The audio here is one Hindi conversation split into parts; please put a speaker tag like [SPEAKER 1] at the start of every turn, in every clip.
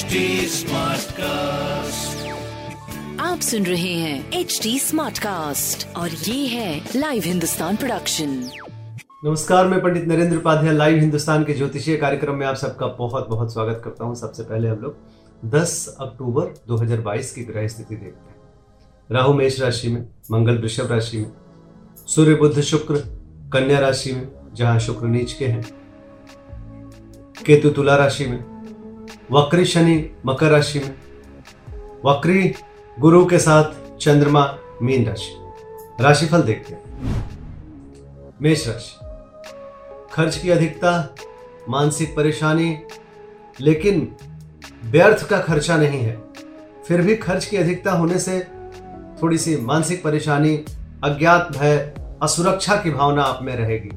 [SPEAKER 1] HD Smartcast.
[SPEAKER 2] आप सुन रहे हैं एच डी स्मार्ट कास्ट और ये है लाइव हिंदुस्तान प्रोडक्शन
[SPEAKER 3] नमस्कार मैं पंडित नरेंद्र उपाध्याय लाइव हिंदुस्तान के ज्योतिषीय कार्यक्रम में आप सबका बहुत बहुत स्वागत करता हूँ। सबसे पहले हम लोग 10 अक्टूबर 2022 की ग्रह स्थिति देखते हैं। राहु मेष राशि में मंगल वृषभ राशि में सूर्य बुद्ध शुक्र कन्या राशि में जहाँ शुक्र नीच के हैं। केतु तुला राशि में वक्री शनि, मकर राशि में। वक्री गुरु के साथ चंद्रमा, मीन राशि। राशिफल देखते हैं। मेष राशि। खर्च की अधिकता, मानसिक परेशानी, लेकिन व्यर्थ का खर्चा नहीं है। फिर भी खर्च की अधिकता होने से थोड़ी सी मानसिक परेशानी, अज्ञात भय, असुरक्षा की भावना आप में रहेगी।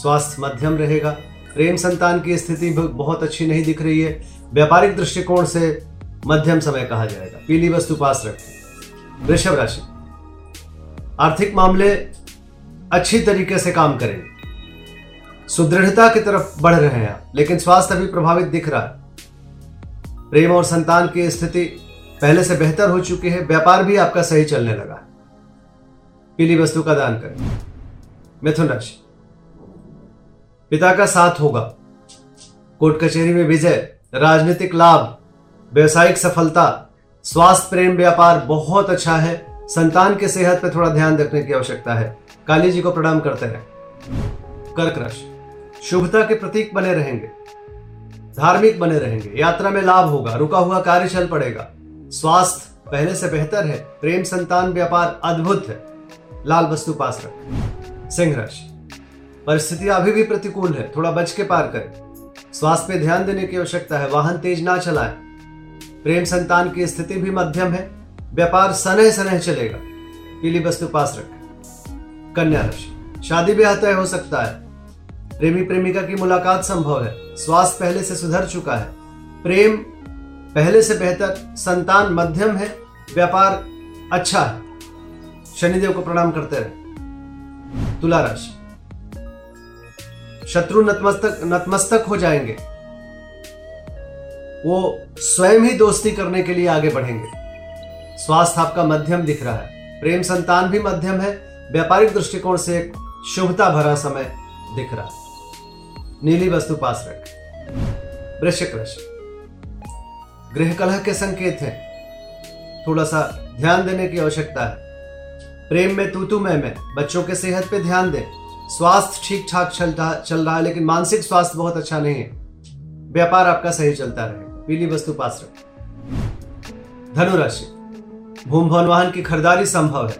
[SPEAKER 3] स्वास्थ्य मध्यम रहेगा। प्रेम संतान की स्थिति बहुत अच्छी नहीं दिख रही है। व्यापारिक दृष्टिकोण से मध्यम समय कहा जाएगा। पीली वस्तु पास रखें। वृषभ राशि। आर्थिक मामले अच्छी तरीके से काम करेंगे। सुदृढ़ता की तरफ़ बढ़ रहे हैं आप, लेकिन स्वास्थ्य अभी प्रभावित दिख रहा है। प्रेम और संतान की स्थिति पहले से बेहतर हो चुकी है। व्यापार भी आपका सही चलने लगा है। पीली वस्तु का दान करें। मिथुन राशि। पिता का साथ होगा। कोर्ट कचहरी में विजय, राजनीतिक लाभ, व्यवसायिक सफलता, स्वास्थ्य, प्रेम, व्यापार बहुत अच्छा है। संतान के सेहत पर थोड़ा ध्यान रखने की आवश्यकता है। काली जी को प्रणाम करते हैं। कर्क राशि। शुभता के प्रतीक बने रहेंगे। धार्मिक बने रहेंगे। यात्रा में लाभ होगा। रुका हुआ कार्य चल पड़ेगा। स्वास्थ्य पहले से बेहतर है। प्रेम, संतान, व्यापार अद्भुत है। लाल वस्तु पास रखें। सिंह राशि। परिस्थितियाँ अभी भी प्रतिकूल है। थोड़ा बच के पार करें। स्वास्थ्य पे ध्यान देने की आवश्यकता है। वाहन तेज ना चलाएँ। प्रेम संतान की स्थिति भी मध्यम है। व्यापार सनह सनह चलेगा। पीली वस्तु पास रखें। कन्या राशि। शादी ब्याह तय हो सकता है। प्रेमी प्रेमिका की मुलाकात संभव है। स्वास्थ्य पहले से सुधर चुका है। प्रेम पहले से बेहतर। संतान मध्यम है। व्यापार अच्छा है। शनिदेव को प्रणाम करते रहे। तुला राशि। शत्रु नतमस्तक नतमस्तक हो जाएँगे। वो स्वयं ही दोस्ती करने के लिए आगे बढ़ेंगे। स्वास्थ्य आपका मध्यम दिख रहा है। प्रेम संतान भी मध्यम है। व्यापारिक दृष्टिकोण से एक शुभता भरा समय दिख रहा है। नीली वस्तु पास रखें। वृश्चिक राशि। गृह कलह के संकेत हैं। थोड़ा सा ध्यान देने की आवश्यकता है। प्रेम में तूतु में में बच्चों के सेहत पे ध्यान दें। स्वास्थ्य ठीक ठाक चलता, चल रहा है, लेकिन मानसिक स्वास्थ्य बहुत अच्छा नहीं है। व्यापार आपका सही चलता रहे। पीली वस्तु पास रखें धनुराशि। भूम भवन वाहन की खरीदारी संभव है।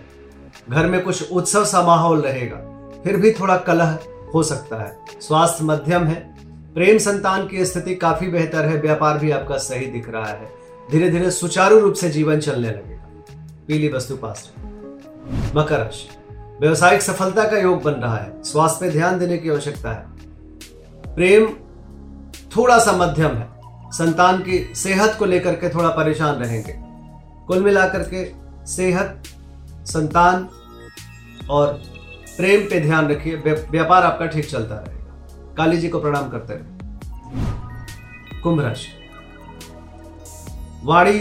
[SPEAKER 3] घर में कुछ उत्सव सा माहौल रहेगा। फिर भी थोड़ा कलह हो सकता है। स्वास्थ्य मध्यम है। प्रेम संतान की स्थिति काफ़ी बेहतर है। व्यापार भी आपका सही दिख रहा है। धीरे धीरे सुचारू रूप से जीवन चलने लगेगा। पीली वस्तु पास मकर राशि। व्यवसायिक सफलता का योग बन रहा है। स्वास्थ्य पे ध्यान देने की आवश्यकता है। प्रेम थोड़ा सा मध्यम है। संतान की सेहत को लेकर के थोड़ा परेशान रहेंगे। कुल मिलाकर के सेहत, संतान और प्रेम पे ध्यान रखिए। व्यापार आपका ठीक चलता रहेगा। काली जी को प्रणाम करते रहे कुंभ राशि। वाणी